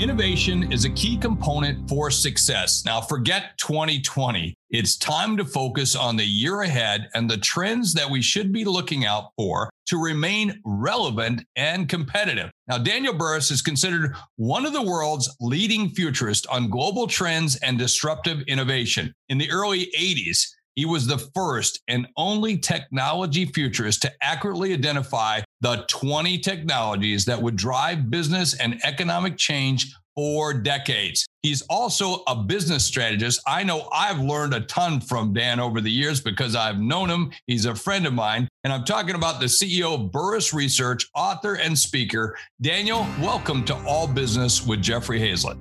Innovation is a key component for success. Now, forget 2020. It's time to focus on the year ahead and the trends that we should be looking out for to remain relevant and competitive. Now, Daniel Burrus is considered one of the world's leading futurists on global trends and disruptive innovation. In the early 80s, he was the first and only technology futurist to accurately identify the 20 technologies that would drive business and economic change for decades. He's also a business strategist. I know I've learned a ton from Dan over the years because I've known him. He's a friend of mine. And I'm talking about the CEO of Burrus Research, author, and speaker. Daniel, welcome to All Business with Jeffrey Hayzlett.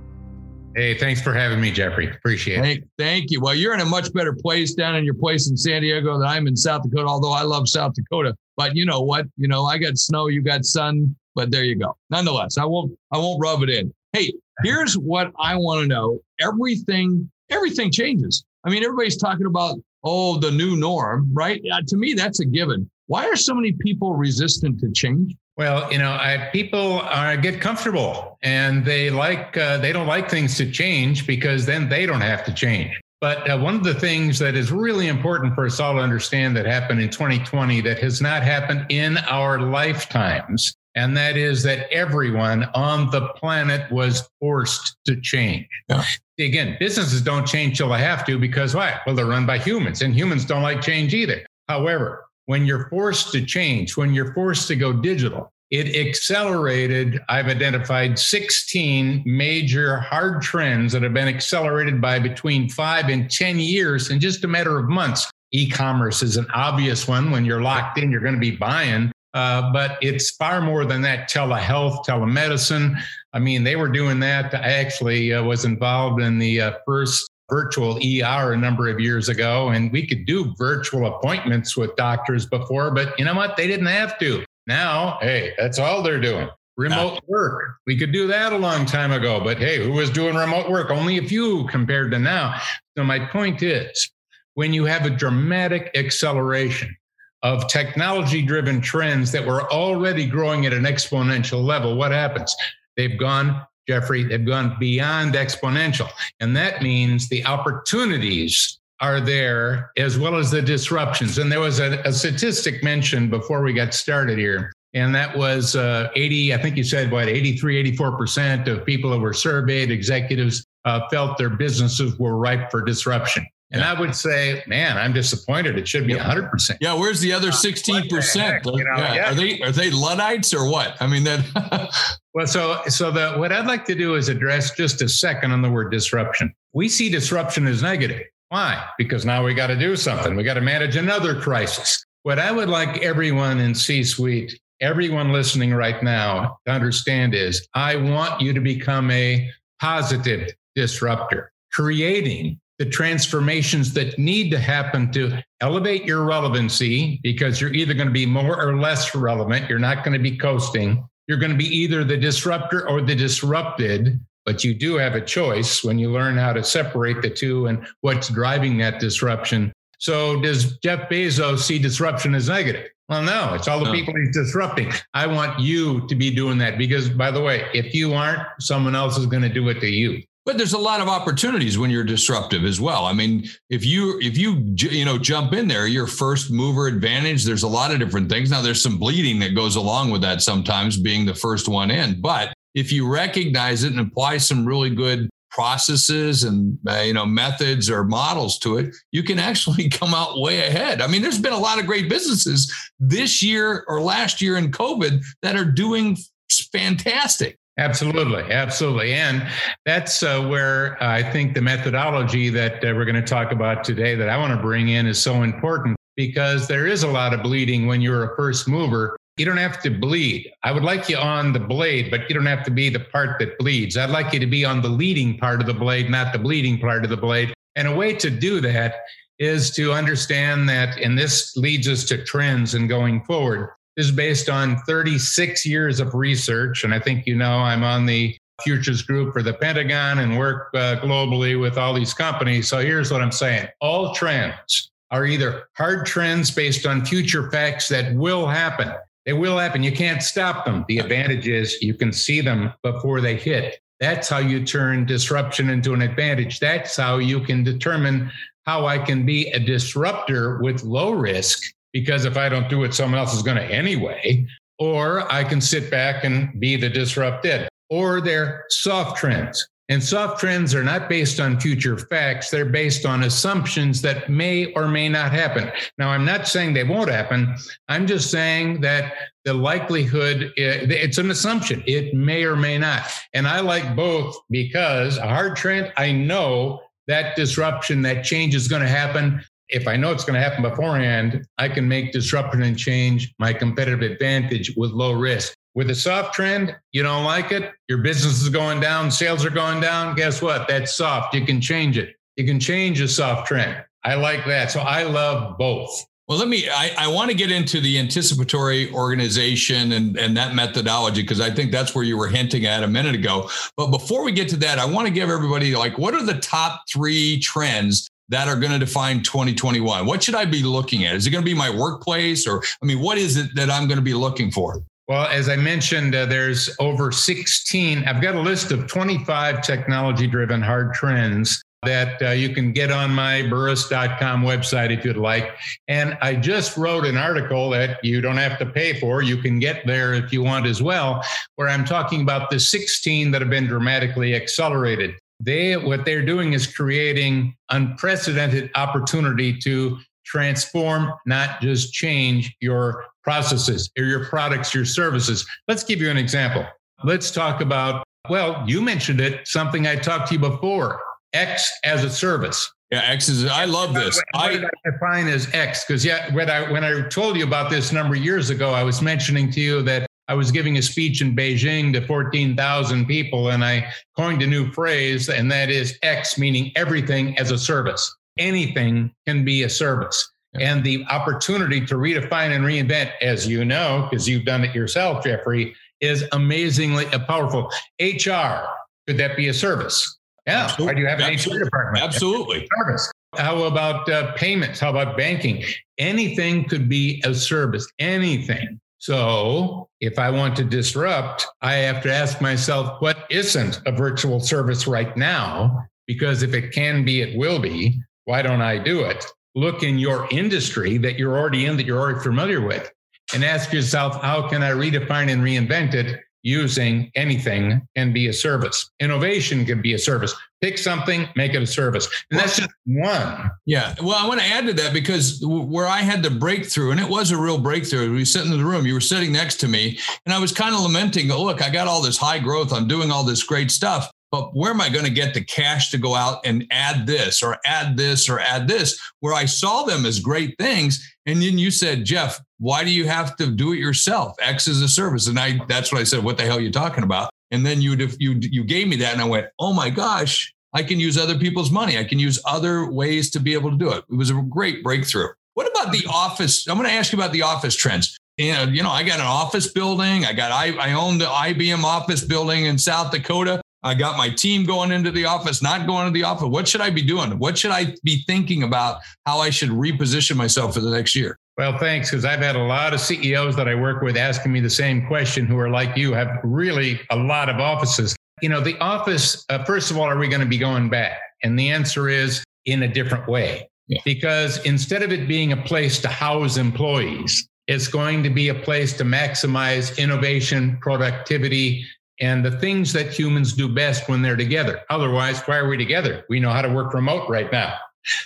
Hey, thanks for having me, Jeffrey. Appreciate it. Thank you. Well, you're in a much better place down in your place in San Diego than I'm in South Dakota, although I love South Dakota. But you know what? You know, I got snow, you got sun, but there you go. Nonetheless, I won't I won't rub it in. Hey, here's what I want to know. Everything, everything changes. I mean, everybody's talking about, oh, the new norm, right? Yeah, to me, that's a given. Why are so many people resistant to change? Well, you know, I, people are, get comfortable and they like uh, they don't like things to change because then they don't have to change. But uh, one of the things that is really important for us all to understand that happened in 2020 that has not happened in our lifetimes, and that is that everyone on the planet was forced to change. Yeah. Again, businesses don't change till they have to because why? Well, they're run by humans, and humans don't like change either. However, when you're forced to change, when you're forced to go digital, it accelerated. I've identified 16 major hard trends that have been accelerated by between five and 10 years in just a matter of months. E commerce is an obvious one. When you're locked in, you're going to be buying. Uh, but it's far more than that telehealth, telemedicine. I mean, they were doing that. I actually uh, was involved in the uh, first virtual ER a number of years ago, and we could do virtual appointments with doctors before, but you know what? They didn't have to. Now, hey, that's all they're doing. Remote work. We could do that a long time ago, but hey, who was doing remote work? Only a few compared to now. So, my point is when you have a dramatic acceleration of technology driven trends that were already growing at an exponential level, what happens? They've gone Jeffrey, they've gone beyond exponential. And that means the opportunities are there as well as the disruptions. And there was a, a statistic mentioned before we got started here. And that was uh, 80, I think you said what, 83, 84% of people that were surveyed, executives, uh, felt their businesses were ripe for disruption. And yeah. I would say, man, I'm disappointed. It should be 100%. Yeah, where's the other 16%? You know, yeah. Yeah. Are they are they luddites or what? I mean, that Well, so so the what I'd like to do is address just a second on the word disruption. We see disruption as negative. Why? Because now we got to do something. We got to manage another crisis. What I would like everyone in C-suite, everyone listening right now to understand is I want you to become a positive disruptor, creating the transformations that need to happen to elevate your relevancy because you're either going to be more or less relevant. You're not going to be coasting. You're going to be either the disruptor or the disrupted, but you do have a choice when you learn how to separate the two and what's driving that disruption. So, does Jeff Bezos see disruption as negative? Well, no, it's all the no. people he's disrupting. I want you to be doing that because, by the way, if you aren't, someone else is going to do it to you. But there's a lot of opportunities when you're disruptive as well. I mean, if you if you you know jump in there, your first mover advantage. There's a lot of different things. Now there's some bleeding that goes along with that sometimes, being the first one in. But if you recognize it and apply some really good processes and uh, you know methods or models to it you can actually come out way ahead i mean there's been a lot of great businesses this year or last year in covid that are doing fantastic Absolutely, absolutely, and that's uh, where I think the methodology that uh, we're going to talk about today, that I want to bring in, is so important because there is a lot of bleeding when you're a first mover. You don't have to bleed. I would like you on the blade, but you don't have to be the part that bleeds. I'd like you to be on the leading part of the blade, not the bleeding part of the blade. And a way to do that is to understand that, and this leads us to trends and going forward. This is based on 36 years of research. And I think you know I'm on the futures group for the Pentagon and work uh, globally with all these companies. So here's what I'm saying all trends are either hard trends based on future facts that will happen. They will happen. You can't stop them. The advantage is you can see them before they hit. That's how you turn disruption into an advantage. That's how you can determine how I can be a disruptor with low risk, because if I don't do it, someone else is going to anyway. Or I can sit back and be the disrupted. Or they're soft trends. And soft trends are not based on future facts, they're based on assumptions that may or may not happen. Now, I'm not saying they won't happen. I'm just saying that the likelihood, eh, it's an assumption. It may or may not. And I like both because a hard trend, I know that disruption, that change is going to happen. If I know it's going to happen beforehand, I can make disruption and change my competitive advantage with low risk. With a soft trend, you don't like it, your business is going down, sales are going down. Guess what? That's soft. You can change it. You can change a soft trend. I like that. So I love both. Well, let me, I, I want to get into the anticipatory organization and, and that methodology because I think that's where you were hinting at a minute ago. But before we get to that, I want to give everybody like, what are the top three trends that are going to define 2021? What should I be looking at? Is it going to be my workplace or, I mean, what is it that I'm going to be looking for? Well, as I mentioned, uh, there's over 16. I've got a list of 25 technology driven hard trends that uh, you can get on my burrus.com website if you'd like. And I just wrote an article that you don't have to pay for. You can get there if you want as well, where I'm talking about the 16 that have been dramatically accelerated. They what they're doing is creating unprecedented opportunity to transform, not just change your processes or your products, your services. Let's give you an example. Let's talk about, well, you mentioned it, something I talked to you before X as a service. Yeah, X is. I love this. What, did I define as X? Because yeah, when I when I told you about this a number of years ago, I was mentioning to you that I was giving a speech in Beijing to 14,000 people, and I coined a new phrase, and that is X, meaning everything as a service. Anything can be a service and the opportunity to redefine and reinvent, as you know, because you've done it yourself, Jeffrey, is amazingly powerful. HR, could that be a service? Yeah. Absolutely. Why do you have an Absolutely. HR department? Absolutely. Service. How about uh, payments? How about banking? Anything could be a service, anything. So if I want to disrupt, I have to ask myself, what isn't a virtual service right now? Because if it can be, it will be. Why don't I do it? look in your industry that you're already in, that you're already familiar with, and ask yourself, how can I redefine and reinvent it using anything can be a service. Innovation can be a service. Pick something, make it a service. And that's just one. Yeah. Well, I want to add to that because where I had the breakthrough, and it was a real breakthrough, we were sitting in the room, you were sitting next to me, and I was kind of lamenting, oh, look, I got all this high growth, I'm doing all this great stuff but where am I going to get the cash to go out and add this or add this or add this? Where I saw them as great things. And then you said, Jeff, why do you have to do it yourself? X is a service. And I that's what I said, what the hell are you talking about? And then you you you gave me that and I went, oh my gosh, I can use other people's money. I can use other ways to be able to do it. It was a great breakthrough. What about the office? I'm going to ask you about the office trends. And you know, I got an office building. I got I, I own the IBM office building in South Dakota. I got my team going into the office, not going to the office. What should I be doing? What should I be thinking about how I should reposition myself for the next year? Well, thanks, because I've had a lot of CEOs that I work with asking me the same question who are like you, have really a lot of offices. You know, the office, uh, first of all, are we going to be going back? And the answer is in a different way. Yeah. Because instead of it being a place to house employees, it's going to be a place to maximize innovation, productivity, and the things that humans do best when they're together. Otherwise, why are we together? We know how to work remote right now.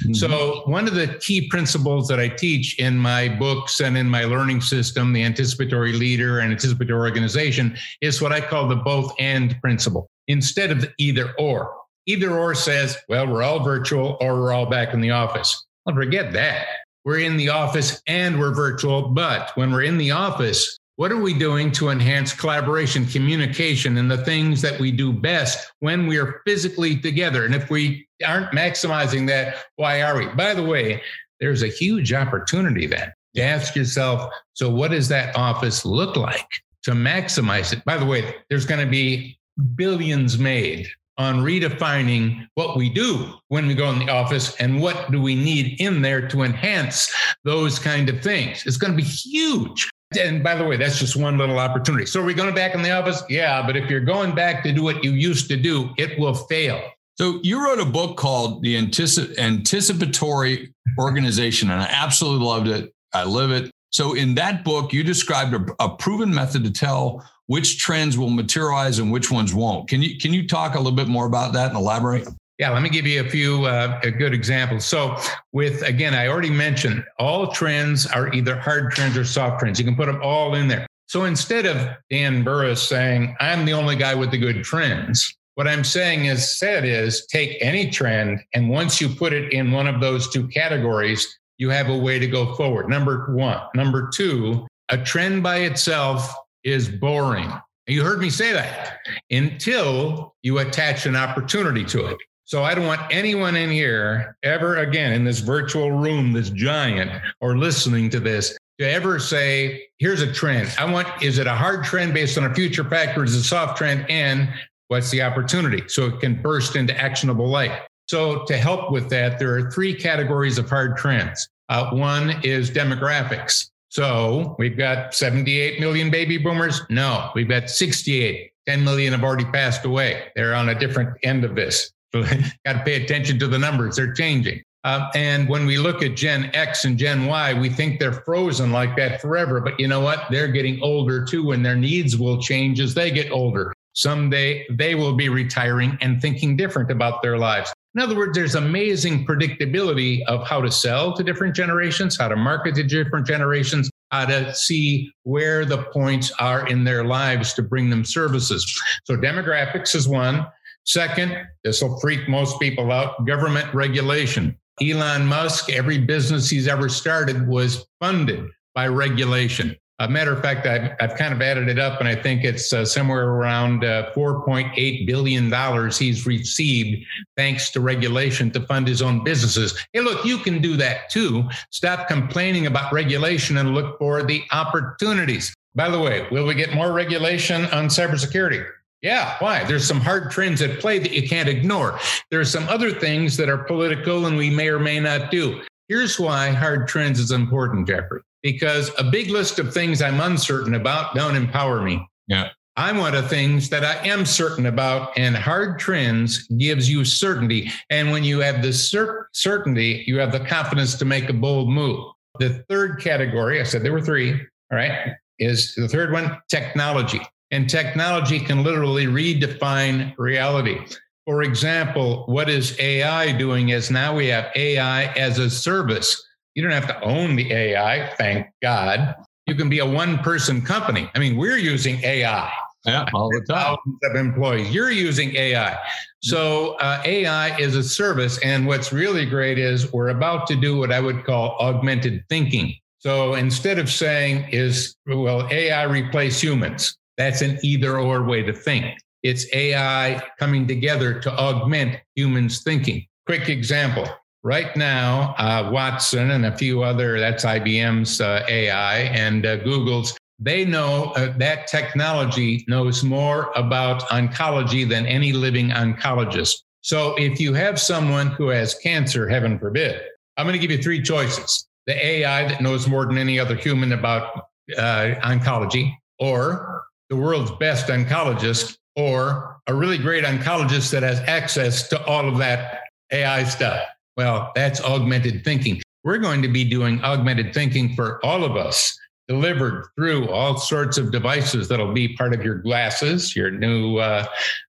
Mm-hmm. So, one of the key principles that I teach in my books and in my learning system, the anticipatory leader and anticipatory organization, is what I call the both and principle instead of the either or. Either or says, well, we're all virtual or we're all back in the office. Well, forget that. We're in the office and we're virtual. But when we're in the office, What are we doing to enhance collaboration, communication, and the things that we do best when we are physically together? And if we aren't maximizing that, why are we? By the way, there's a huge opportunity then to ask yourself so, what does that office look like to maximize it? By the way, there's going to be billions made on redefining what we do when we go in the office and what do we need in there to enhance those kind of things. It's going to be huge. And by the way, that's just one little opportunity. So are we going back in the office? Yeah, but if you're going back to do what you used to do, it will fail. So you wrote a book called The Anticip- Anticipatory Organization, and I absolutely loved it. I live it. So in that book, you described a, a proven method to tell which trends will materialize and which ones won't. Can you can you talk a little bit more about that and elaborate? Yeah, let me give you a few uh, good examples. So, with again, I already mentioned all trends are either hard trends or soft trends. You can put them all in there. So instead of Dan Burrus saying, I'm the only guy with the good trends, what I'm saying is said is take any trend, and once you put it in one of those two categories, you have a way to go forward. Number one. Number two, a trend by itself is boring. You heard me say that until you attach an opportunity to it. So I don't want anyone in here ever again in this virtual room, this giant, or listening to this to ever say, here's a trend. I want, is it a hard trend based on a future factor? Is it a soft trend? And what's the opportunity? So it can burst into actionable light. So to help with that, there are three categories of hard trends. Uh, one is demographics. So we've got 78 million baby boomers. No, we've got 68. 10 million have already passed away. They're on a different end of this. Got to pay attention to the numbers. They're changing. Um, and when we look at Gen X and Gen Y, we think they're frozen like that forever. But you know what? They're getting older too, and their needs will change as they get older. Someday they will be retiring and thinking different about their lives. In other words, there's amazing predictability of how to sell to different generations, how to market to different generations, how to see where the points are in their lives to bring them services. So, demographics is one. Second, this will freak most people out government regulation. Elon Musk, every business he's ever started was funded by regulation. A matter of fact, I've, I've kind of added it up, and I think it's uh, somewhere around uh, $4.8 billion he's received thanks to regulation to fund his own businesses. Hey, look, you can do that too. Stop complaining about regulation and look for the opportunities. By the way, will we get more regulation on cybersecurity? Yeah, why? There's some hard trends at play that you can't ignore. There's some other things that are political and we may or may not do. Here's why hard trends is important, Jeffrey because a big list of things I'm uncertain about don't empower me. Yeah. I want the things that I am certain about, and hard trends gives you certainty. And when you have the cer- certainty, you have the confidence to make a bold move. The third category, I said there were three, all right, is the third one technology. And technology can literally redefine reality. For example, what is AI doing is now we have AI as a service. You don't have to own the AI, thank God. You can be a one person company. I mean, we're using AI. Yeah, all the time. Thousands of employees. You're using AI. So uh, AI is a service. And what's really great is we're about to do what I would call augmented thinking. So instead of saying, is, well, AI replace humans? That's an either or way to think. It's AI coming together to augment humans' thinking. Quick example right now, uh, Watson and a few other, that's IBM's uh, AI and uh, Google's, they know uh, that technology knows more about oncology than any living oncologist. So if you have someone who has cancer, heaven forbid, I'm going to give you three choices the AI that knows more than any other human about uh, oncology, or the world's best oncologist, or a really great oncologist that has access to all of that AI stuff. Well, that's augmented thinking. We're going to be doing augmented thinking for all of us, delivered through all sorts of devices that'll be part of your glasses, your new, uh,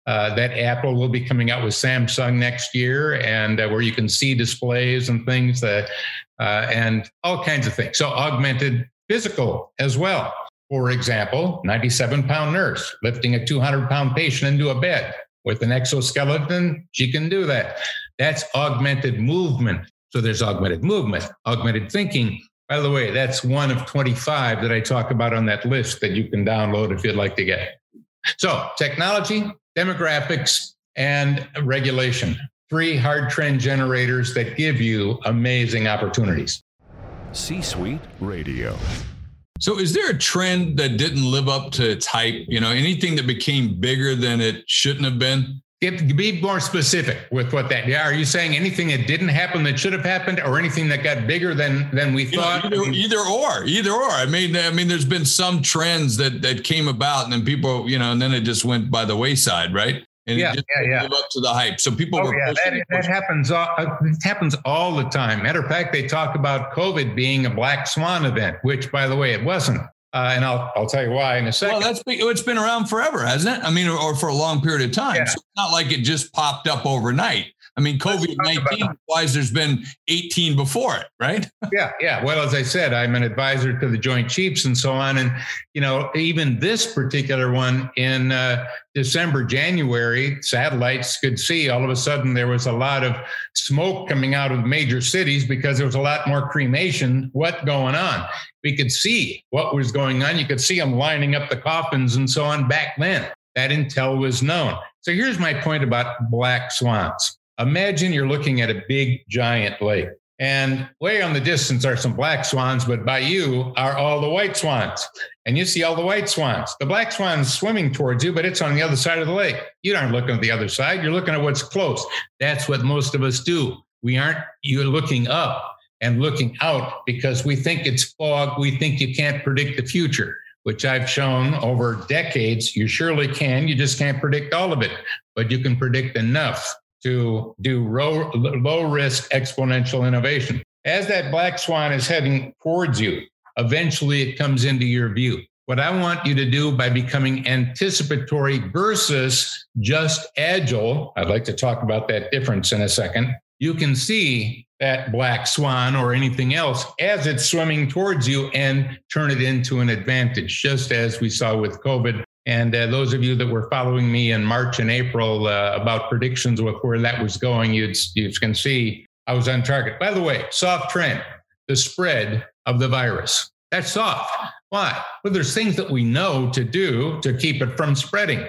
uh, that Apple will be coming out with Samsung next year, and uh, where you can see displays and things that, uh, and all kinds of things. So augmented physical as well. For example, 97 pound nurse lifting a 200 pound patient into a bed with an exoskeleton, she can do that. That's augmented movement. So there's augmented movement, augmented thinking, By the way, that's one of 25 that I talk about on that list that you can download if you'd like to get. So, technology, demographics, and regulation. Three hard trend generators that give you amazing opportunities. C Suite Radio. So, is there a trend that didn't live up to its hype? You know, anything that became bigger than it shouldn't have been? Get, be more specific with what that. Yeah, are you saying anything that didn't happen that should have happened, or anything that got bigger than than we you thought? Know, either, either, or, either or. I mean, I mean, there's been some trends that that came about, and then people, you know, and then it just went by the wayside, right? And yeah, yeah, yeah. live up to the hype. So people oh, were yeah, that, that happens. All, uh, it happens all the time. Matter of fact, they talk about COVID being a black swan event, which, by the way, it wasn't. Uh, and I'll I'll tell you why in a second. Well, that's it's been around forever, hasn't it? I mean, or, or for a long period of time. Yeah. So it's not like it just popped up overnight. I mean, COVID 19 wise, there's been 18 before it, right? yeah, yeah. Well, as I said, I'm an advisor to the Joint Chiefs and so on. And, you know, even this particular one in uh, December, January, satellites could see all of a sudden there was a lot of smoke coming out of major cities because there was a lot more cremation. What going on? We could see what was going on. You could see them lining up the coffins and so on back then. That intel was known. So here's my point about black swans Imagine you're looking at a big giant lake. And way on the distance are some black swans, but by you are all the white swans. And you see all the white swans. The black swan's swimming towards you, but it's on the other side of the lake. You aren't looking at the other side. You're looking at what's close. That's what most of us do. We aren't, you're looking up and looking out because we think it's fog. We think you can't predict the future, which I've shown over decades. You surely can. You just can't predict all of it, but you can predict enough to do low, low risk exponential innovation. As that black swan is heading towards you, eventually it comes into your view. What I want you to do by becoming anticipatory versus just agile, I'd like to talk about that difference in a second. You can see that black swan or anything else as it's swimming towards you and turn it into an advantage, just as we saw with COVID and uh, those of you that were following me in March and April uh, about predictions with where that was going, you you can see I was on target. By the way, soft trend, the spread of the virus. That's soft. Why? Well, there's things that we know to do to keep it from spreading.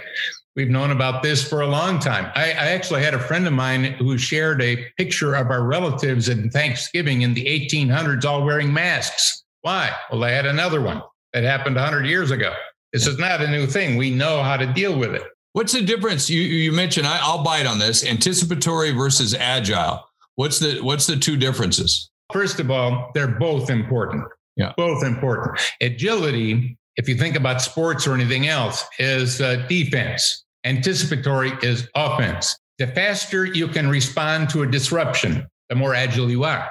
We've known about this for a long time. I, I, actually had a friend of mine who shared a picture of our relatives at Thanksgiving in the 1800s all wearing masks. Why? Well, they had another one that happened 100 years ago. This is not a new thing. We know how to deal with it. What's the difference? You you mentioned I, I'll bite on this anticipatory versus agile. What's the what's the two differences? First of all, they're both important. Yeah, both important. Agility, if you think about sports or anything else, is uh, defense. Anticipatory is offense. The faster you can respond to a disruption, the more agile you are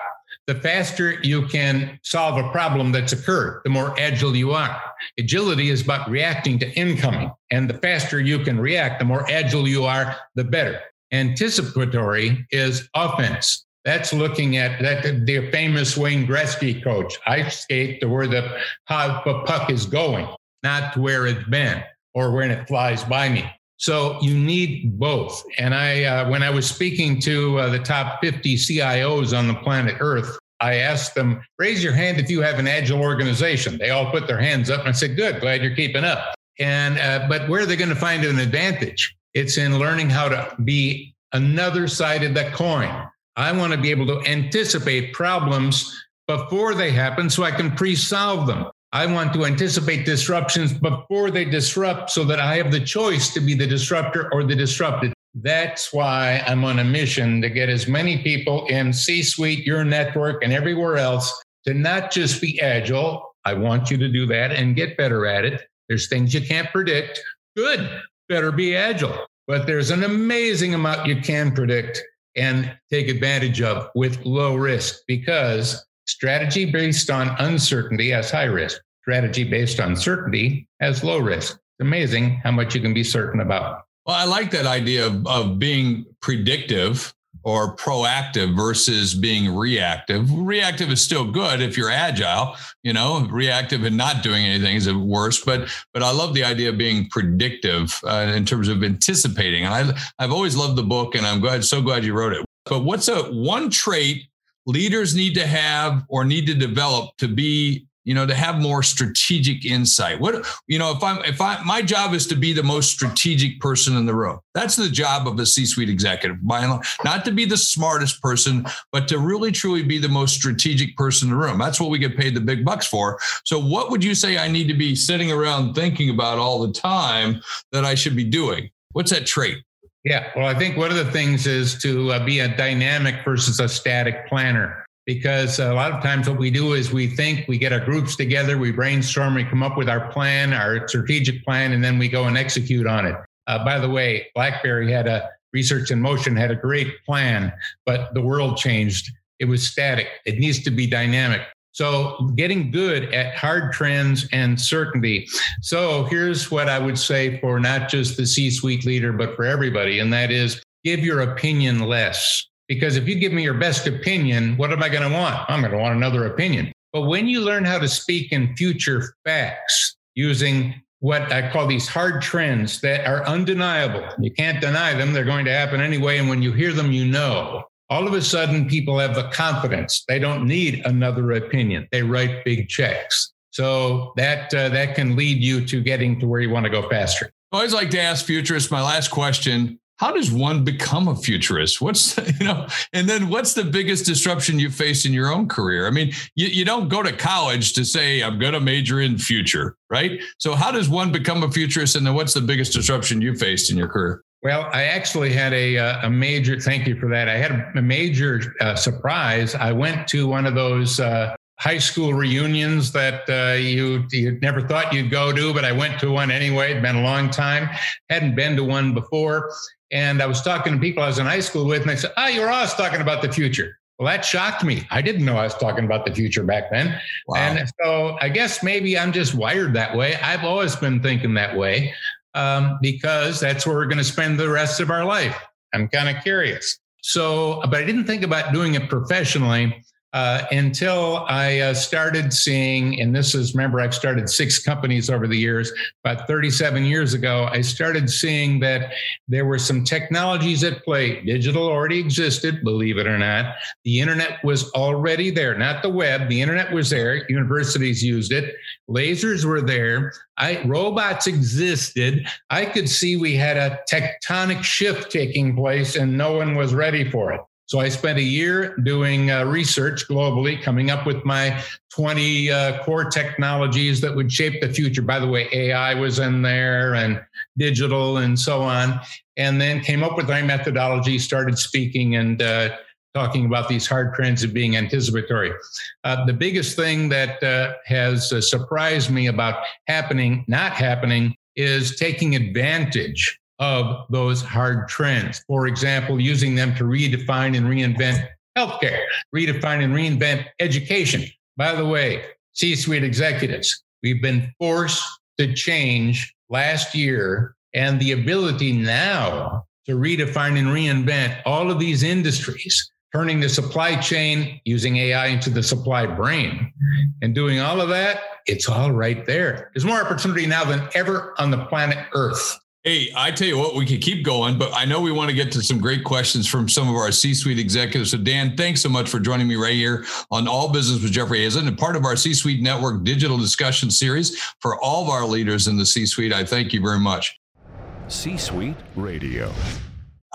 the faster you can solve a problem that's occurred, the more agile you are. Agility is about reacting to incoming. And the faster you can react, the more agile you are, the better. Anticipatory is offense. That's looking at that the famous Wayne Gretzky coach. I skate to where the, how the puck is going, not to where it's been or when it flies by me. So you need both. And I, uh, when I was speaking to uh, the top 50 CIOs on the planet Earth, I asked them, raise your hand if you have an agile organization. They all put their hands up and I said, good, glad you're keeping up. And, uh, but where are they going to find an advantage? It's in learning how to be another side of the coin. I want to be able to anticipate problems before they happen so I can pre solve them. I want to anticipate disruptions before they disrupt so that I have the choice to be the disruptor or the disrupted. That's why I'm on a mission to get as many people in C suite, your network, and everywhere else to not just be agile. I want you to do that and get better at it. There's things you can't predict. Good, better be agile. But there's an amazing amount you can predict and take advantage of with low risk because strategy based on uncertainty has high risk strategy based on certainty has low risk. It's amazing how much you can be certain about. Well, I like that idea of, of being predictive or proactive versus being reactive. Reactive is still good if you're agile, you know, reactive and not doing anything is worse. But but I love the idea of being predictive uh, in terms of anticipating. And I I've always loved the book, and I'm glad so glad you wrote it. But what's a one trait leaders need to have or need to develop to be you know to have more strategic insight. What you know if i'm if i my job is to be the most strategic person in the room. That's the job of a c-suite executive by and large. Not to be the smartest person but to really truly be the most strategic person in the room. That's what we get paid the big bucks for. So what would you say i need to be sitting around thinking about all the time that i should be doing? What's that trait? Yeah well i think one of the things is to uh, be a dynamic versus a static planner because a lot of times what we do is we think we get our groups together, we brainstorm, we come up with our plan, our strategic plan, and then we go and execute on it. Uh, by the way, BlackBerry had a research in motion had a great plan, but the world changed. It was static. It needs to be dynamic. So, getting good at hard trends and certainty. So, here's what I would say for not just the C suite leader, but for everybody, and that is give your opinion less. Because if you give me your best opinion, what am I going to want? I'm going to want another opinion. But when you learn how to speak in future facts using what I call these hard trends that are undeniable, you can't deny them, they're going to happen anyway. And when you hear them, you know. All of a sudden, people have the confidence. They don't need another opinion. They write big checks. So that uh, that can lead you to getting to where you want to go faster. I always like to ask futurists my last question how does one become a futurist what's you know and then what's the biggest disruption you face in your own career i mean you, you don't go to college to say i'm going to major in future right so how does one become a futurist and then what's the biggest disruption you faced in your career well, I actually had a uh, a major. Thank you for that. I had a major uh, surprise. I went to one of those uh, high school reunions that uh, you you never thought you'd go to, but I went to one anyway. It'd been a long time. Hadn't been to one before, and I was talking to people I was in high school with, and they said, "Oh, you're always talking about the future." Well, that shocked me. I didn't know I was talking about the future back then. Wow. And so I guess maybe I'm just wired that way. I've always been thinking that way um, because that's where we're going to spend the rest of our life. I'm kind of curious. So, but I didn't think about doing it professionally uh, until I uh, started seeing, and this is, remember, I've started six companies over the years. About 37 years ago, I started seeing that there were some technologies at play. Digital already existed, believe it or not. The internet was already there, not the web. The internet was there. Universities used it. Lasers were there. I, robots existed. I could see we had a tectonic shift taking place, and no one was ready for it. So I spent a year doing uh, research globally, coming up with my 20 uh, core technologies that would shape the future. By the way, AI was in there and digital and so on. And then came up with my methodology, started speaking and uh, talking about these hard trends of being anticipatory. Uh, the biggest thing that uh, has uh, surprised me about happening, not happening, is taking advantage of those hard trends. For example, using them to redefine and reinvent healthcare, redefine and reinvent education. By the way, C suite executives, we've been forced to change last year, and the ability now to redefine and reinvent all of these industries, turning the supply chain using AI into the supply brain, and doing all of that, it's all right there. There's more opportunity now than ever on the planet Earth. Hey, I tell you what, we could keep going, but I know we want to get to some great questions from some of our C-suite executives. So, Dan, thanks so much for joining me right here on All Business with Jeffrey Hayzlett and part of our C-suite network digital discussion series for all of our leaders in the C-suite. I thank you very much. C-suite Radio.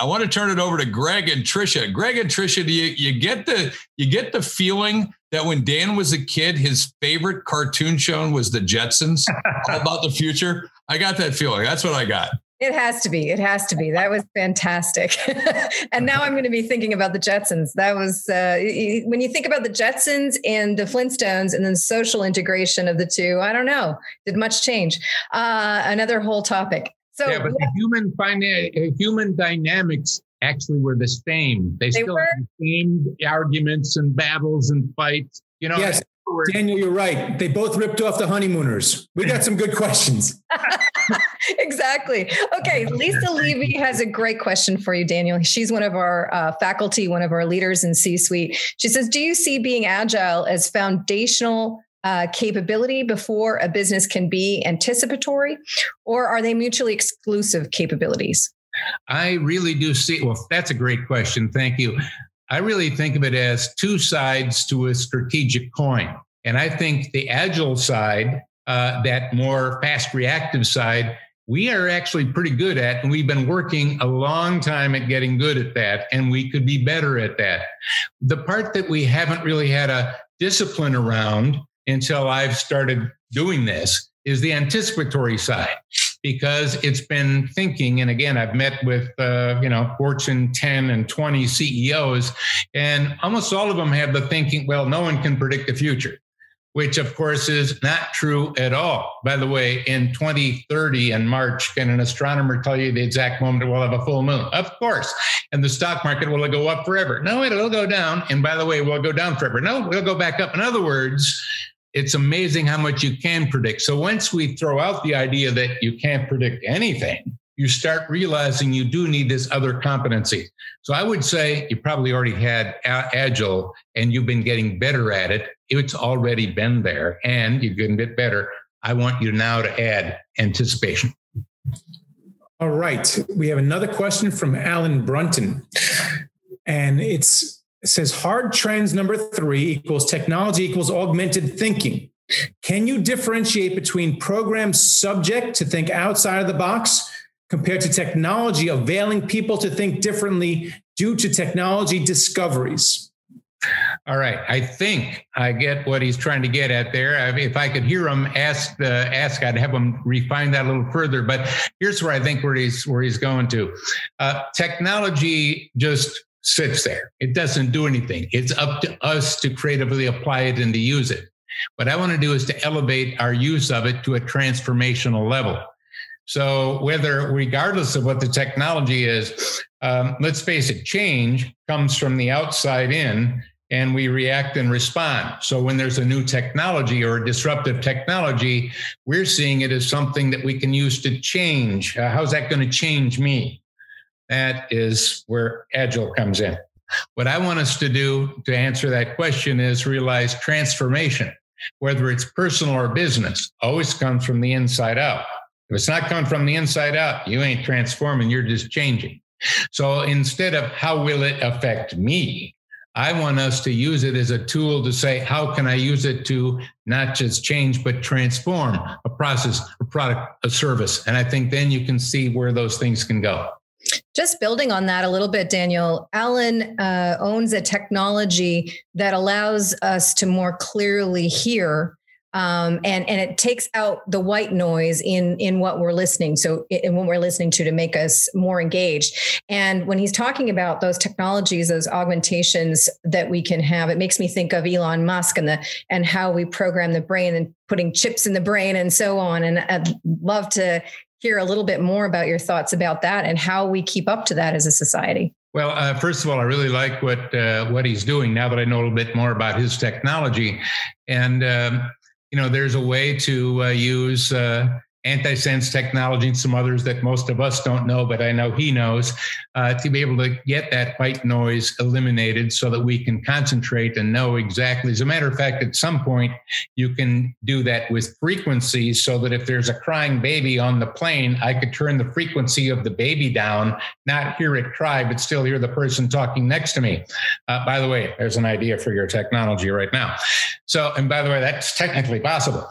I want to turn it over to Greg and Trisha. Greg and Trisha, do you, you get the you get the feeling that when Dan was a kid, his favorite cartoon show was the Jetsons, all about the future. I got that feeling. That's what I got. It has to be. It has to be. That was fantastic. and now I'm going to be thinking about the Jetsons. That was uh, when you think about the Jetsons and the Flintstones and then social integration of the two. I don't know. Did much change? Uh, another whole topic. So yeah, but the human finance, human dynamics actually were the same. They, they still were? had the same arguments and battles and fights. You know, yes. Daniel, you're right. They both ripped off the honeymooners. We got some good questions. exactly. Okay. Lisa Levy has a great question for you, Daniel. She's one of our uh, faculty, one of our leaders in C suite. She says, Do you see being agile as foundational uh, capability before a business can be anticipatory, or are they mutually exclusive capabilities? I really do see. Well, that's a great question. Thank you. I really think of it as two sides to a strategic coin. And I think the agile side, uh, that more fast reactive side, we are actually pretty good at, and we've been working a long time at getting good at that, and we could be better at that. The part that we haven't really had a discipline around until I've started doing this is the anticipatory side because it's been thinking and again i've met with uh, you know fortune 10 and 20 ceos and almost all of them have the thinking well no one can predict the future which of course is not true at all. By the way, in 2030 in March, can an astronomer tell you the exact moment we'll have a full moon? Of course. And the stock market will it go up forever? No, it'll go down. And by the way, we'll go down forever. No, we'll go back up. In other words, it's amazing how much you can predict. So once we throw out the idea that you can't predict anything, you start realizing you do need this other competency. So I would say you probably already had Agile and you've been getting better at it. It's already been there and you're getting a bit better. I want you now to add anticipation. All right. We have another question from Alan Brunton. And it's it says hard trends number three equals technology equals augmented thinking. Can you differentiate between programs subject to think outside of the box compared to technology availing people to think differently due to technology discoveries. All right, I think I get what he's trying to get at there. If I could hear him ask the ask, I'd have him refine that a little further. But here's where I think where he's where he's going to. Uh, technology just sits there; it doesn't do anything. It's up to us to creatively apply it and to use it. What I want to do is to elevate our use of it to a transformational level. So, whether, regardless of what the technology is, um, let's face it, change comes from the outside in and we react and respond. So, when there's a new technology or a disruptive technology, we're seeing it as something that we can use to change. Uh, how's that going to change me? That is where Agile comes in. What I want us to do to answer that question is realize transformation, whether it's personal or business, always comes from the inside out. If it's not coming from the inside out, you ain't transforming, you're just changing. So instead of how will it affect me, I want us to use it as a tool to say, how can I use it to not just change, but transform a process, a product, a service? And I think then you can see where those things can go. Just building on that a little bit, Daniel, Alan uh, owns a technology that allows us to more clearly hear um, and and it takes out the white noise in in what we're listening so in what we're listening to to make us more engaged. And when he's talking about those technologies those augmentations that we can have it makes me think of elon musk and the and how we program the brain and putting chips in the brain and so on. And i'd love to hear a little bit more about your thoughts about that and how we keep up to that as a society. Well, uh, first of all, I really like what uh, what he's doing now that I know a little bit more about his technology, and um, you know, there's a way to uh, use uh, antisense technology and some others that most of us don't know, but I know he knows, uh, to be able to get that white noise eliminated so that we can concentrate and know exactly. As a matter of fact, at some point, you can do that with frequencies so that if there's a crying baby on the plane, I could turn the frequency of the baby down, not hear it cry, but still hear the person talking next to me. Uh, by the way, there's an idea for your technology right now. So, and by the way, that's technically possible.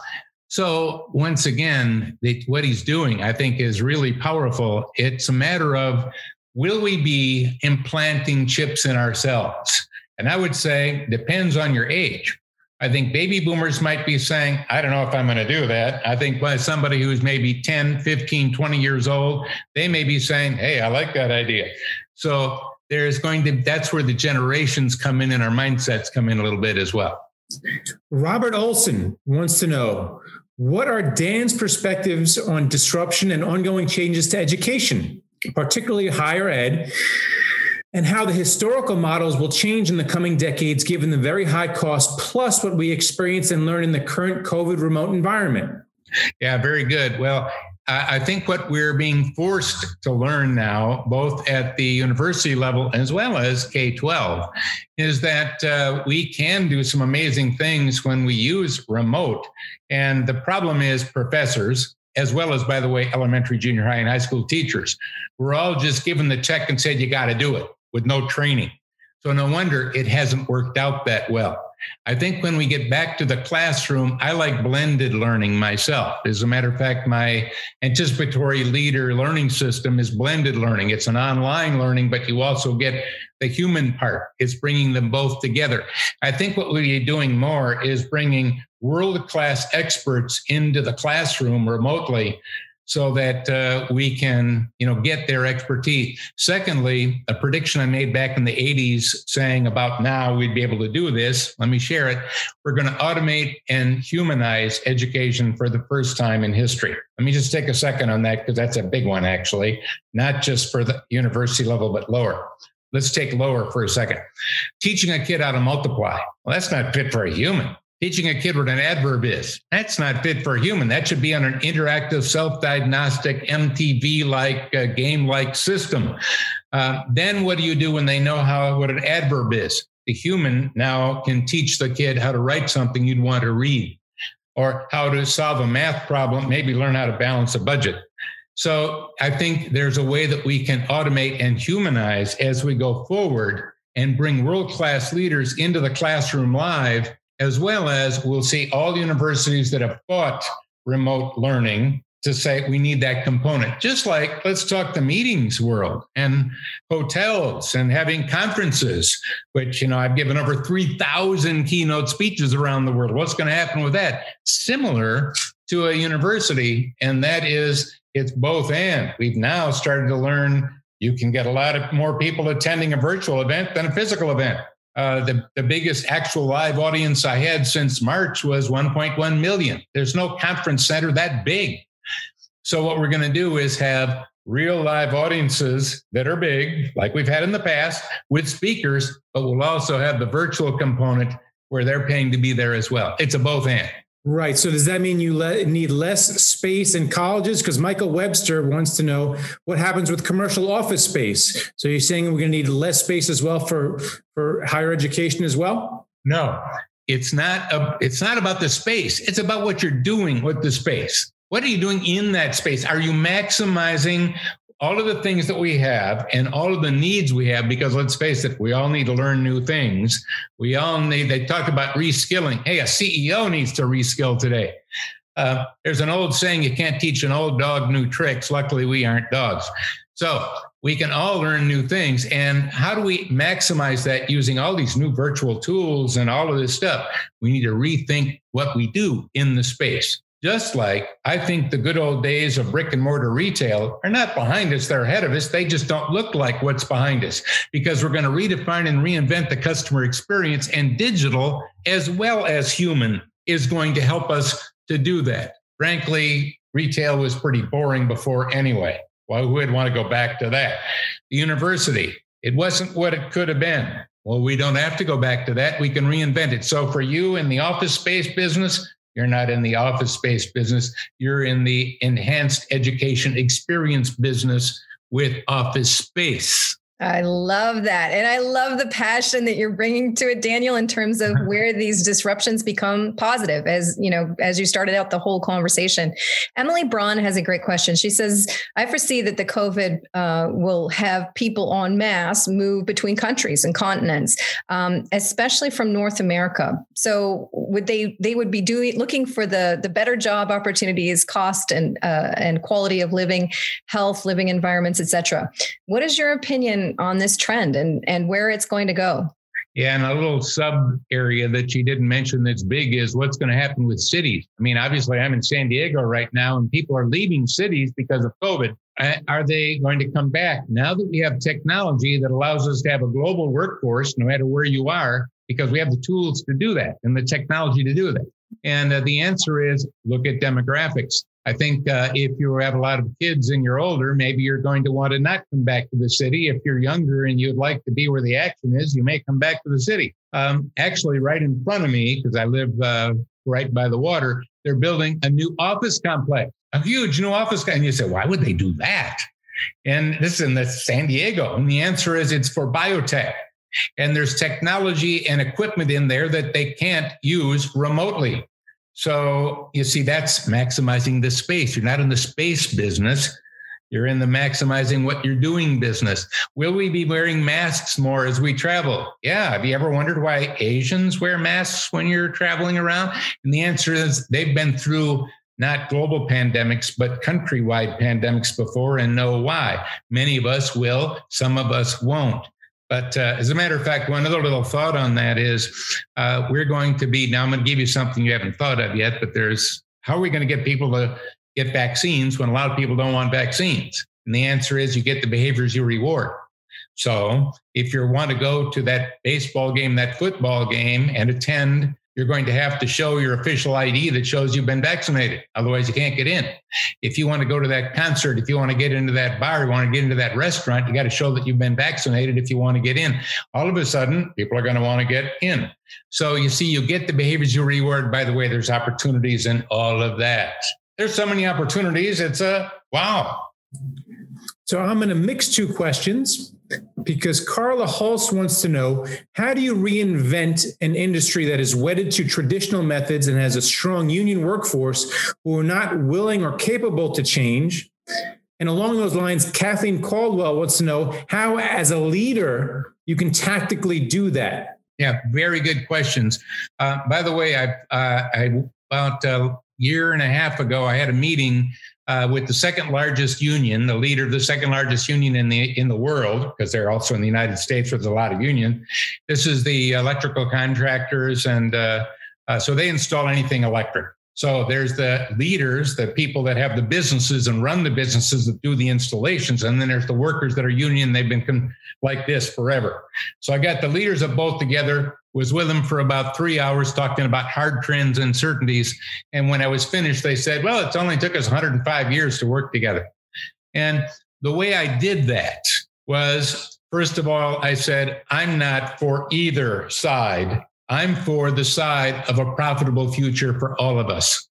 So once again, what he's doing, I think, is really powerful. It's a matter of will we be implanting chips in ourselves? And I would say depends on your age. I think baby boomers might be saying, I don't know if I'm going to do that. I think by somebody who's maybe 10, 15, 20 years old, they may be saying, Hey, I like that idea. So there's going to, that's where the generations come in and our mindsets come in a little bit as well. Robert Olson wants to know what are Dan's perspectives on disruption and ongoing changes to education, particularly higher ed, and how the historical models will change in the coming decades given the very high cost plus what we experience and learn in the current COVID remote environment? Yeah, very good. Well, I think what we're being forced to learn now, both at the university level as well as K 12, is that uh, we can do some amazing things when we use remote. And the problem is professors, as well as, by the way, elementary, junior high, and high school teachers, we're all just given the check and said, you got to do it with no training. So no wonder it hasn't worked out that well. I think when we get back to the classroom, I like blended learning myself. As a matter of fact, my anticipatory leader learning system is blended learning. It's an online learning, but you also get the human part. It's bringing them both together. I think what we're doing more is bringing world class experts into the classroom remotely so that uh, we can you know get their expertise. Secondly a prediction i made back in the 80s saying about now we'd be able to do this let me share it we're going to automate and humanize education for the first time in history. Let me just take a second on that because that's a big one actually not just for the university level but lower. Let's take lower for a second. Teaching a kid how to multiply well that's not fit for a human teaching a kid what an adverb is. That's not fit for a human. That should be on an interactive, self diagnostic, MTV like, uh, game like system. Uh, then what do you do when they know how what an adverb is? The human now can teach the kid how to write something you'd want to read or how to solve a math problem, maybe learn how to balance a budget. So I think there's a way that we can automate and humanize as we go forward and bring world class leaders into the classroom live as well as we'll see all universities that have fought remote learning to say we need that component. Just like let's talk the meetings world and hotels and having conferences, which, you know, I've given over 3,000 keynote speeches around the world. What's going to happen with that? Similar to a university, and that is it's both and. We've now started to learn you can get a lot of more people attending a virtual event than a physical event. Uh, the, the biggest actual live audience I had since March was 1.1 million. There's no conference center that big. So, what we're going to do is have real live audiences that are big, like we've had in the past, with speakers, but we'll also have the virtual component where they're paying to be there as well. It's a both and. Right. So does that mean you le- need less space in colleges? Because Michael Webster wants to know what happens with commercial office space. So you're saying we're going to need less space as well for for higher education as well? No, it's not. A, it's not about the space. It's about what you're doing with the space. What are you doing in that space? Are you maximizing all of the things that we have and all of the needs we have, because let's face it, we all need to learn new things. We all need, they talk about reskilling. Hey, a CEO needs to reskill today. Uh, there's an old saying you can't teach an old dog new tricks. Luckily, we aren't dogs. So we can all learn new things. And how do we maximize that using all these new virtual tools and all of this stuff? We need to rethink what we do in the space. Just like I think the good old days of brick and mortar retail are not behind us, they're ahead of us. They just don't look like what's behind us because we're going to redefine and reinvent the customer experience, and digital as well as human is going to help us to do that. Frankly, retail was pretty boring before anyway. Well, who would want to go back to that? The university, it wasn't what it could have been. Well, we don't have to go back to that. We can reinvent it. So, for you in the office space business, you're not in the office space business. You're in the enhanced education experience business with office space. I love that. And I love the passion that you're bringing to it, Daniel, in terms of where these disruptions become positive as, you know, as you started out the whole conversation. Emily Braun has a great question. She says, I foresee that the COVID uh, will have people en masse move between countries and continents, um, especially from North America. So would they, they would be doing, looking for the, the better job opportunities, cost and, uh, and quality of living, health, living environments, et cetera. What is your opinion on this trend and and where it's going to go. Yeah, and a little sub area that you didn't mention that's big is what's going to happen with cities. I mean, obviously, I'm in San Diego right now, and people are leaving cities because of COVID. Are they going to come back now that we have technology that allows us to have a global workforce, no matter where you are, because we have the tools to do that and the technology to do that? And uh, the answer is look at demographics. I think uh, if you have a lot of kids and you're older, maybe you're going to want to not come back to the city. If you're younger and you'd like to be where the action is, you may come back to the city. Um, actually, right in front of me, because I live uh, right by the water, they're building a new office complex, a huge new office. And you say, why would they do that? And this is in the San Diego. And the answer is it's for biotech. And there's technology and equipment in there that they can't use remotely. So you see, that's maximizing the space. You're not in the space business. You're in the maximizing what you're doing business. Will we be wearing masks more as we travel? Yeah. Have you ever wondered why Asians wear masks when you're traveling around? And the answer is they've been through not global pandemics, but countrywide pandemics before and know why. Many of us will, some of us won't. But uh, as a matter of fact, one other little thought on that is uh, we're going to be now, I'm going to give you something you haven't thought of yet, but there's how are we going to get people to get vaccines when a lot of people don't want vaccines? And the answer is you get the behaviors you reward. So if you want to go to that baseball game, that football game, and attend you're going to have to show your official ID that shows you've been vaccinated. Otherwise, you can't get in. If you want to go to that concert, if you want to get into that bar, you want to get into that restaurant, you got to show that you've been vaccinated if you want to get in. All of a sudden, people are going to want to get in. So you see, you get the behaviors you reward. By the way, there's opportunities in all of that. There's so many opportunities. It's a wow. So I'm going to mix two questions because Carla Hulse wants to know how do you reinvent an industry that is wedded to traditional methods and has a strong union workforce who are not willing or capable to change? And along those lines, Kathleen Caldwell wants to know how, as a leader, you can tactically do that. Yeah, very good questions. Uh, by the way, I, uh, I about a year and a half ago, I had a meeting uh, with the second largest union, the leader of the second largest union in the in the world, because they're also in the United States with a lot of union. This is the electrical contractors, and uh, uh, so they install anything electric. So there's the leaders, the people that have the businesses and run the businesses that do the installations. And then there's the workers that are union. They've been con- like this forever. So I got the leaders of both together, was with them for about three hours talking about hard trends and certainties. And when I was finished, they said, well, it's only took us 105 years to work together. And the way I did that was, first of all, I said, I'm not for either side I'm for the side of a profitable future for all of us.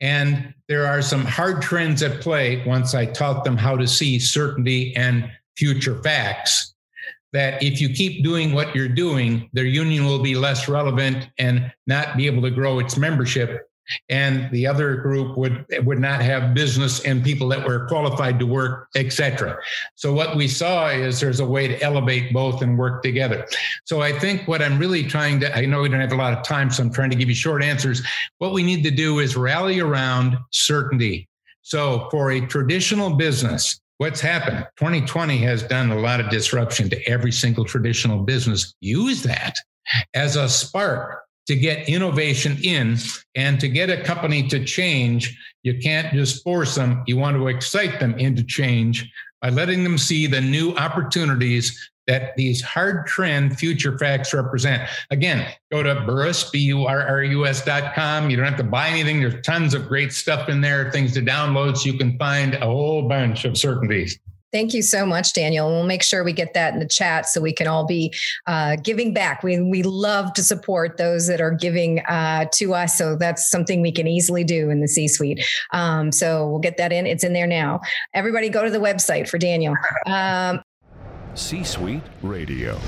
And there are some hard trends at play once I taught them how to see certainty and future facts. That if you keep doing what you're doing, their union will be less relevant and not be able to grow its membership and the other group would would not have business and people that were qualified to work etc so what we saw is there's a way to elevate both and work together. So i think what i'm really trying to i know we don't have a lot of time so i'm trying to give you short answers. What we need to do is rally around certainty. So for a traditional business what's happened? 2020 has done a lot of disruption to every single traditional business. Use that as a spark to get innovation in and to get a company to change, you can't just force them. You want to excite them into change by letting them see the new opportunities that these hard trend future facts represent. Again, go to Burrus, B-U-R-R-U-S dot. You don't have to buy anything. There's tons of great stuff in there, things to download so you can find a whole bunch of certainties. Thank you so much, Daniel. We'll make sure we get that in the chat so we can all be uh, giving back. We we love to support those that are giving uh, to us, so that's something we can easily do in the C-suite. Um, so we'll get that in. It's in there now. Everybody, go to the website for Daniel. Um, C-suite Radio.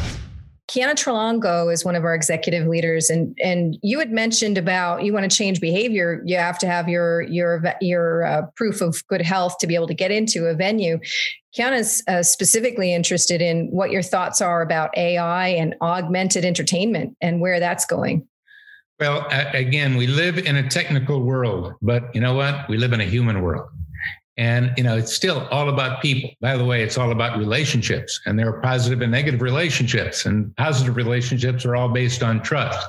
Kiana Trelongo is one of our executive leaders, and and you had mentioned about you want to change behavior. You have to have your your your uh, proof of good health to be able to get into a venue. Kiana is uh, specifically interested in what your thoughts are about AI and augmented entertainment and where that's going. Well, again, we live in a technical world, but you know what? We live in a human world. And you know, it's still all about people. By the way, it's all about relationships, and there are positive and negative relationships, and positive relationships are all based on trust.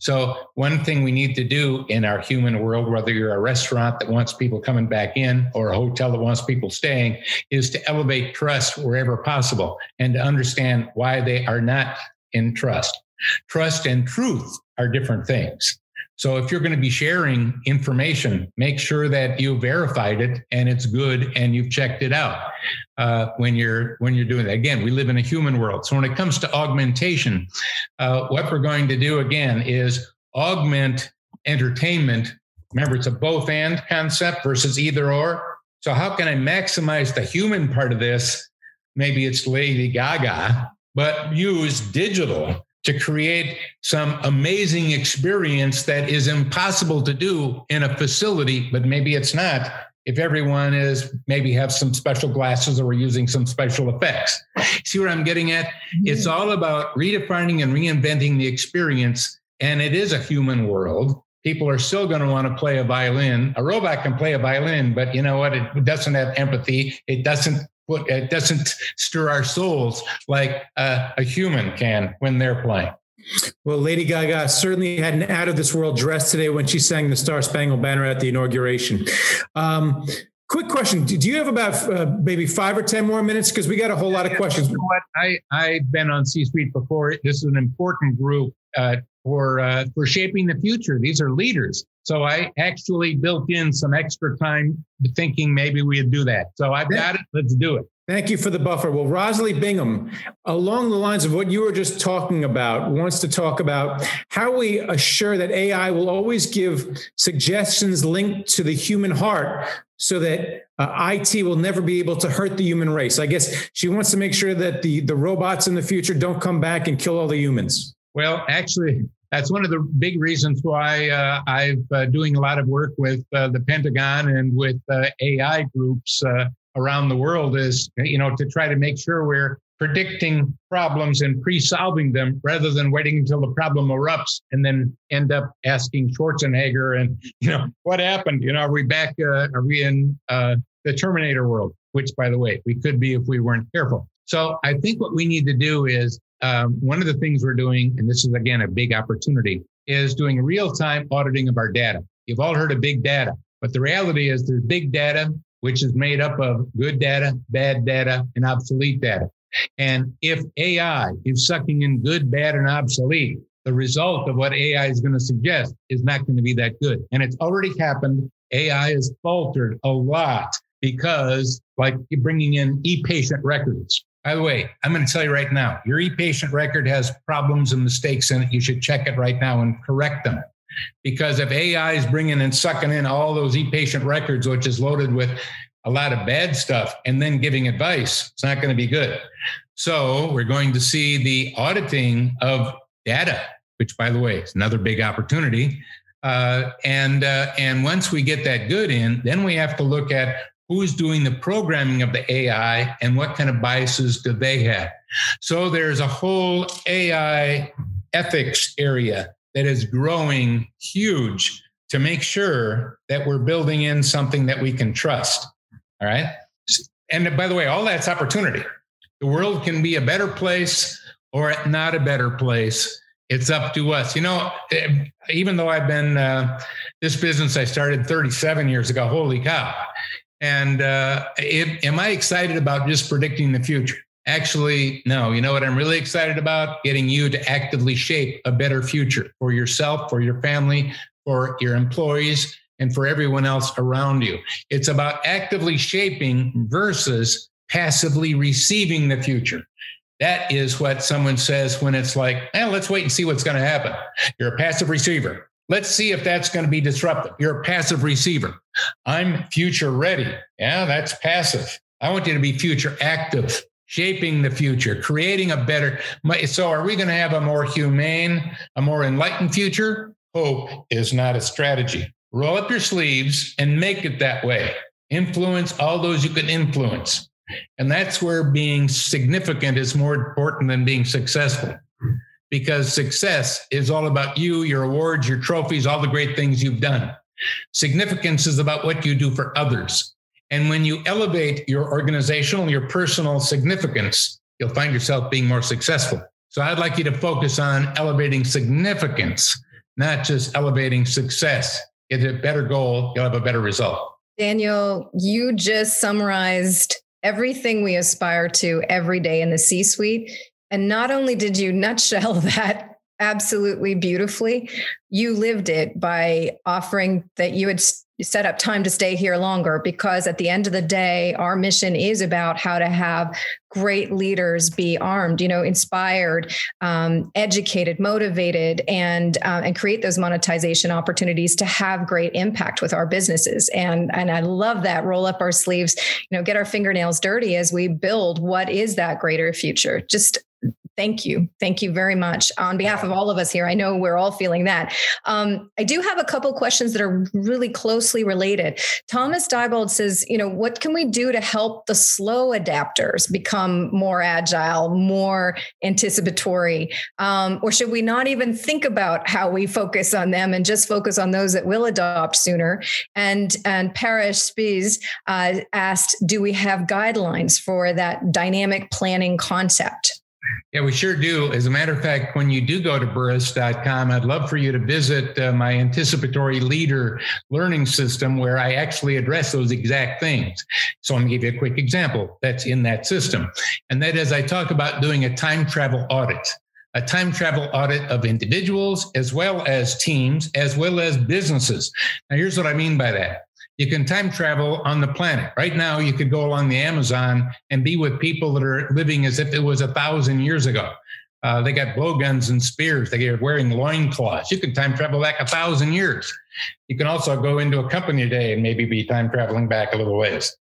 So, one thing we need to do in our human world, whether you're a restaurant that wants people coming back in or a hotel that wants people staying, is to elevate trust wherever possible and to understand why they are not in trust. Trust and truth are different things. So if you're going to be sharing information, make sure that you verified it and it's good and you've checked it out uh, when you're when you're doing that. Again, we live in a human world. So when it comes to augmentation, uh, what we're going to do again is augment entertainment. Remember, it's a both and concept versus either or. So how can I maximize the human part of this? Maybe it's Lady Gaga, but use digital to create some amazing experience that is impossible to do in a facility, but maybe it's not if everyone is maybe have some special glasses or we're using some special effects. See what I'm getting at? Mm-hmm. It's all about redefining and reinventing the experience. And it is a human world. People are still going to want to play a violin. A robot can play a violin, but you know what? It doesn't have empathy. It doesn't put, it doesn't stir our souls like a, a human can when they're playing. Well, Lady Gaga certainly had an out of this world dress today when she sang the Star Spangled Banner at the inauguration. Um, quick question: Do you have about uh, maybe five or ten more minutes? Because we got a whole lot of questions. You know what? I I've been on C Suite before. This is an important group uh, for uh, for shaping the future. These are leaders. So I actually built in some extra time thinking maybe we'd do that. So I've got it. Let's do it. Thank you for the buffer. Well, Rosalie Bingham, along the lines of what you were just talking about, wants to talk about how we assure that AI will always give suggestions linked to the human heart so that uh, IT will never be able to hurt the human race. I guess she wants to make sure that the, the robots in the future don't come back and kill all the humans. Well, actually, that's one of the big reasons why uh, I'm uh, doing a lot of work with uh, the Pentagon and with uh, AI groups uh, around the world is, you know, to try to make sure we're predicting problems and pre-solving them rather than waiting until the problem erupts and then end up asking Schwarzenegger and, you know, what happened? You know, are we back? Uh, are we in uh, the Terminator world? Which, by the way, we could be if we weren't careful. So I think what we need to do is um, one of the things we're doing, and this is again a big opportunity, is doing real-time auditing of our data. You've all heard of big data, but the reality is there's big data which is made up of good data, bad data, and obsolete data. And if AI is sucking in good, bad, and obsolete, the result of what AI is going to suggest is not going to be that good. And it's already happened. AI has faltered a lot because, like, bringing in e patient records. By the way, I'm going to tell you right now your e patient record has problems and mistakes in it. You should check it right now and correct them. Because if AI is bringing and sucking in all those e-patient records, which is loaded with a lot of bad stuff, and then giving advice, it's not going to be good. So we're going to see the auditing of data, which, by the way, is another big opportunity. Uh, and uh, and once we get that good in, then we have to look at who's doing the programming of the AI and what kind of biases do they have. So there's a whole AI ethics area that is growing huge to make sure that we're building in something that we can trust. All right. And by the way, all that's opportunity. The world can be a better place or not a better place. It's up to us. You know, eh, even though I've been uh, this business, I started 37 years ago. Holy cow! And uh, it, am I excited about just predicting the future? Actually, no. You know what I'm really excited about? Getting you to actively shape a better future for yourself, for your family, for your employees, and for everyone else around you. It's about actively shaping versus passively receiving the future. That is what someone says when it's like, eh, let's wait and see what's going to happen. You're a passive receiver. Let's see if that's going to be disruptive. You're a passive receiver. I'm future ready. Yeah, that's passive. I want you to be future active shaping the future, creating a better. So, are we going to have a more humane, a more enlightened future? Hope is not a strategy. Roll up your sleeves and make it that way. Influence all those you can influence. And that's where being significant is more important than being successful. Because success is all about you, your awards, your trophies, all the great things you've done. Significance is about what you do for others. And when you elevate your organizational, your personal significance, you'll find yourself being more successful. So I'd like you to focus on elevating significance, not just elevating success. Get a better goal, you'll have a better result. Daniel, you just summarized everything we aspire to every day in the C suite. And not only did you nutshell that absolutely beautifully, you lived it by offering that you had set up time to stay here longer because at the end of the day our mission is about how to have great leaders be armed you know inspired um, educated motivated and uh, and create those monetization opportunities to have great impact with our businesses. And and i love that. Roll up our sleeves you know get our fingernails dirty as we build what is that greater future. Just Thank you. Thank you very much on behalf of all of us here. I know we're all feeling that. Um, I do have a couple questions that are really closely related. Thomas Diebold says, you know, what can we do to help the slow adapters become more agile, more anticipatory? Um, or should we not even think about how we focus on them and just focus on those that will adopt sooner? And and Parrish Spies uh, asked, do we have guidelines for that dynamic planning concept? Yeah, we sure do. As a matter of fact, when you do go to burrus.com, I'd love for you to visit uh, my anticipatory leader learning system where I actually address those exact things. So I'm going to give you a quick example that's in that system. And that is, I talk about doing a time travel audit a time travel audit of individuals as well as teams as well as businesses. Now, here's what I mean by that. You can time travel on the planet. Right now, you could go along the Amazon and be with people that are living as if it was a thousand years ago. Uh, they got blowguns and spears. They are wearing loincloths. You can time travel back a thousand years. You can also go into a company today and maybe be time traveling back a little ways.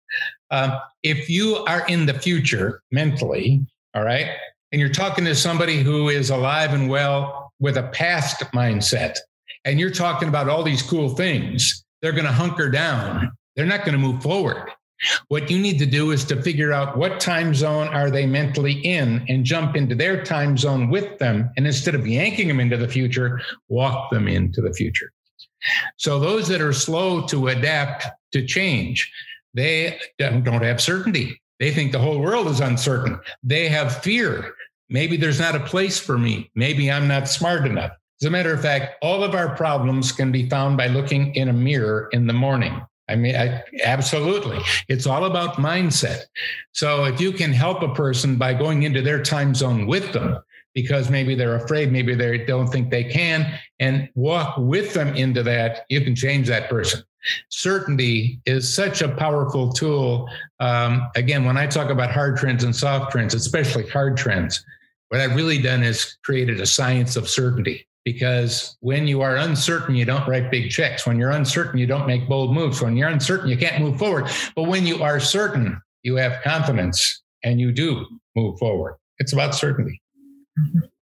Um, if you are in the future mentally, all right, and you're talking to somebody who is alive and well with a past mindset, and you're talking about all these cool things, they're going to hunker down. They're not going to move forward. What you need to do is to figure out what time zone are they mentally in and jump into their time zone with them. And instead of yanking them into the future, walk them into the future. So those that are slow to adapt to change, they don't have certainty. They think the whole world is uncertain. They have fear. Maybe there's not a place for me. Maybe I'm not smart enough. As a matter of fact, all of our problems can be found by looking in a mirror in the morning. I mean, I, absolutely. It's all about mindset. So if you can help a person by going into their time zone with them, because maybe they're afraid, maybe they don't think they can, and walk with them into that, you can change that person. Certainty is such a powerful tool. Um, again, when I talk about hard trends and soft trends, especially hard trends, what I've really done is created a science of certainty because when you are uncertain, you don't write big checks. When you're uncertain, you don't make bold moves. When you're uncertain, you can't move forward. But when you are certain, you have confidence and you do move forward. It's about certainty.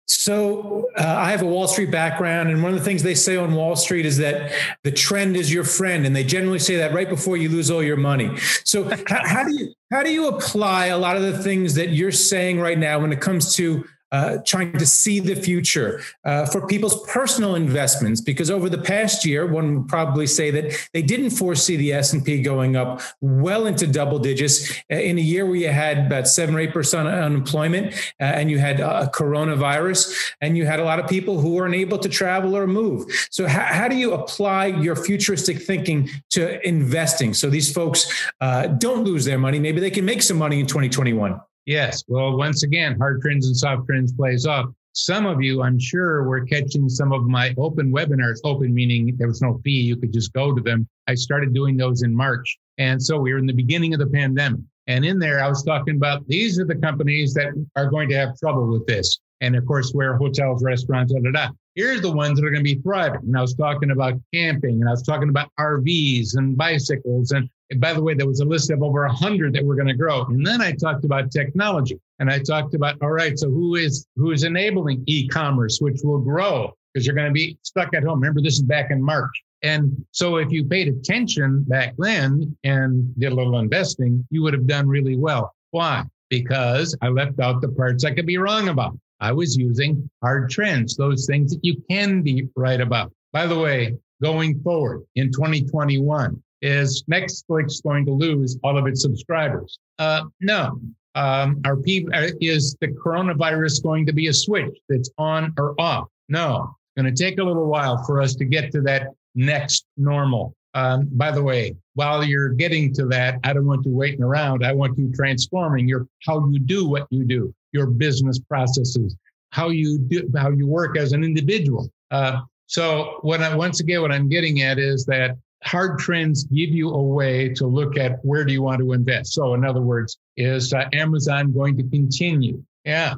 So uh, I have a Wall Street background, and one of the things they say on Wall Street is that the trend is your friend, and they generally say that right before you lose all your money. So how, how do you how do you apply a lot of the things that you're saying right now when it comes to uh, trying to see the future uh, for people's personal investments because over the past year one would probably say that they didn't foresee the s&p going up well into double digits. Uh, in a year where you had about 7 or 8% unemployment uh, and you had a coronavirus and you had a lot of people who weren't able to travel or move. So how, how do you apply your futuristic thinking to investing so these folks uh, don't lose their money? Maybe they can make some money in 2021 Yes. Well, once again, hard trends and soft trends plays off. Some of you, I'm sure, were catching some of my open webinars, open meaning there was no fee. You could just go to them. I started doing those in March. And so we were in the beginning of the pandemic. And in there, I was talking about these are the companies that are going to have trouble with this. And of course, where hotels, restaurants, da, da, da. Here's the ones that are going to be thriving. And I was talking about camping and I was talking about RVs and bicycles and and by the way, there was a list of over 100 that were going to grow. And then I talked about technology and I talked about, all right, so who is, who is enabling e-commerce, which will grow because you're going to be stuck at home. Remember, this is back in March. And so if you paid attention back then and did a little investing, you would have done really well. Why? Because I left out the parts I could be wrong about. I was using hard trends, those things that you can be right about. By the way, going forward in 2021, is Netflix going to lose all of its subscribers? Uh, no. Um, are people is the coronavirus going to be a switch that's on or off? No. It's going to take a little while for us to get to that next normal. Um, by the way, while you're getting to that, I don't want you waiting around. I want you transforming your how you do what you do, your business processes, how you do how you work as an individual. Uh, so what I once again what I'm getting at is that hard trends give you a way to look at where do you want to invest. So, in other words, is uh, Amazon going to continue? Yeah.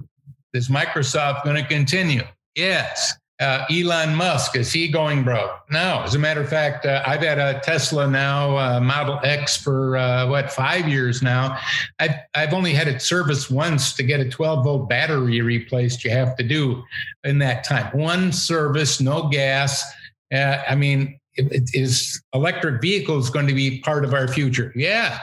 Is Microsoft going to continue? Yes. uh, Elon Musk, is he going broke? No. As a matter of fact, uh, I've had a Tesla now, uh, Model X, for uh, what, five years now. I've, I've only had it serviced once to get a 12 volt battery replaced. You have to do in that time. One service, no gas. Uh, I mean, is electric vehicles going to be part of our future? Yeah.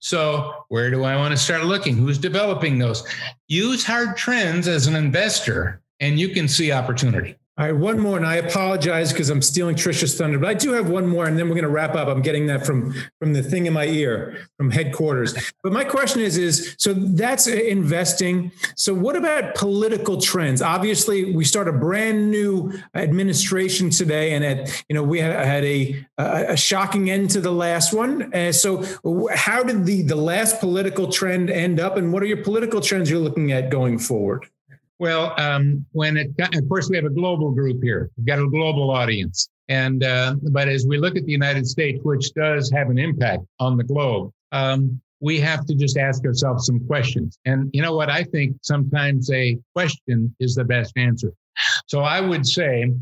So where do I want to start looking? Who's developing those? Use hard trends as an investor and you can see opportunity. All right, one more, and I apologize because I'm stealing Trisha's thunder, but I do have one more, and then we're going to wrap up. I'm getting that from from the thing in my ear from headquarters. But my question is, is so that's investing. So what about political trends? Obviously, we start a brand new administration today, and at you know we had a a, shocking end to the last one. Uh, so how did the the last political trend end up, and what are your political trends you're looking at going forward? Well, um, when it, of course, we have a global group here. We've got a global audience, and uh, but as we look at the United States, which does have an impact on the globe, um, we have to just ask ourselves some questions. And you know what? I think sometimes a question is the best answer. So I would say,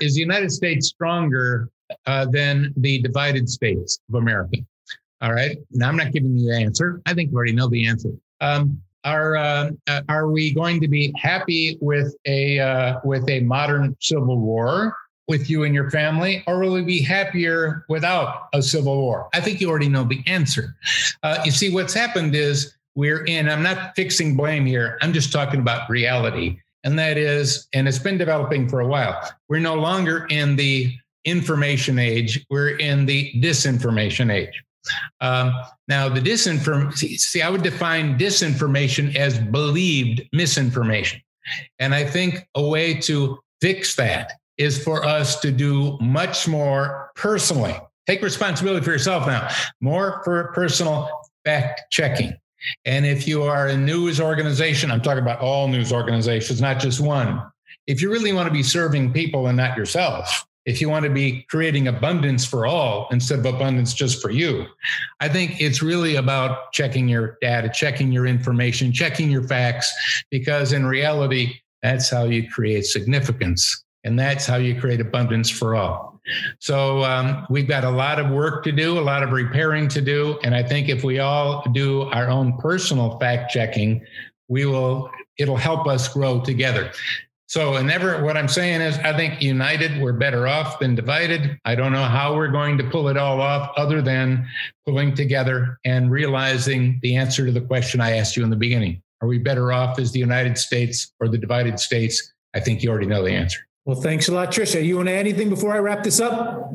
is the United States stronger uh, than the divided states of America? All right. Now I'm not giving you the answer. I think you already know the answer. Um, are uh, uh, are we going to be happy with a uh, with a modern civil war with you and your family, or will we be happier without a civil war? I think you already know the answer. Uh, you see, what's happened is we're in. I'm not fixing blame here. I'm just talking about reality, and that is, and it's been developing for a while. We're no longer in the information age. We're in the disinformation age. Um, now, the disinformation, see, I would define disinformation as believed misinformation. And I think a way to fix that is for us to do much more personally. Take responsibility for yourself now, more for personal fact checking. And if you are a news organization, I'm talking about all news organizations, not just one. If you really want to be serving people and not yourself, if you want to be creating abundance for all instead of abundance just for you, I think it's really about checking your data, checking your information, checking your facts, because in reality, that's how you create significance and that's how you create abundance for all. So um, we've got a lot of work to do, a lot of repairing to do. And I think if we all do our own personal fact checking, we will, it'll help us grow together. So, and never, what I'm saying is, I think united, we're better off than divided. I don't know how we're going to pull it all off other than pulling together and realizing the answer to the question I asked you in the beginning. Are we better off as the United States or the divided states? I think you already know the answer. Well, thanks a lot, Trisha. You want to add anything before I wrap this up?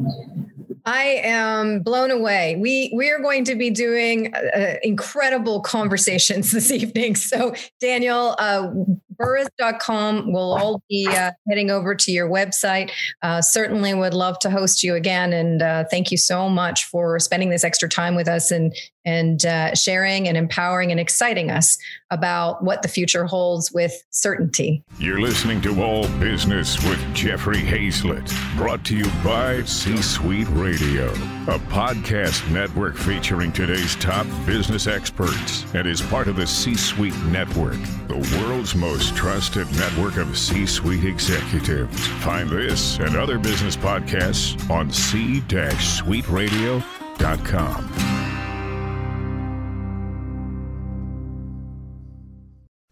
I am blown away. We we are going to be doing uh, incredible conversations this evening. So, Daniel, uh, burrus.com We'll all be uh, heading over to your website. Uh, certainly would love to host you again. And uh, thank you so much for spending this extra time with us and, and uh, sharing and empowering and exciting us about what the future holds with certainty. You're listening to All Business with Jeffrey Hayzlett, brought to you by C Suite Radio, a podcast network featuring today's top business experts and is part of the C Suite Network, the world's most trusted network of C suite executives. Find this and other business podcasts on c-suiteradio.com.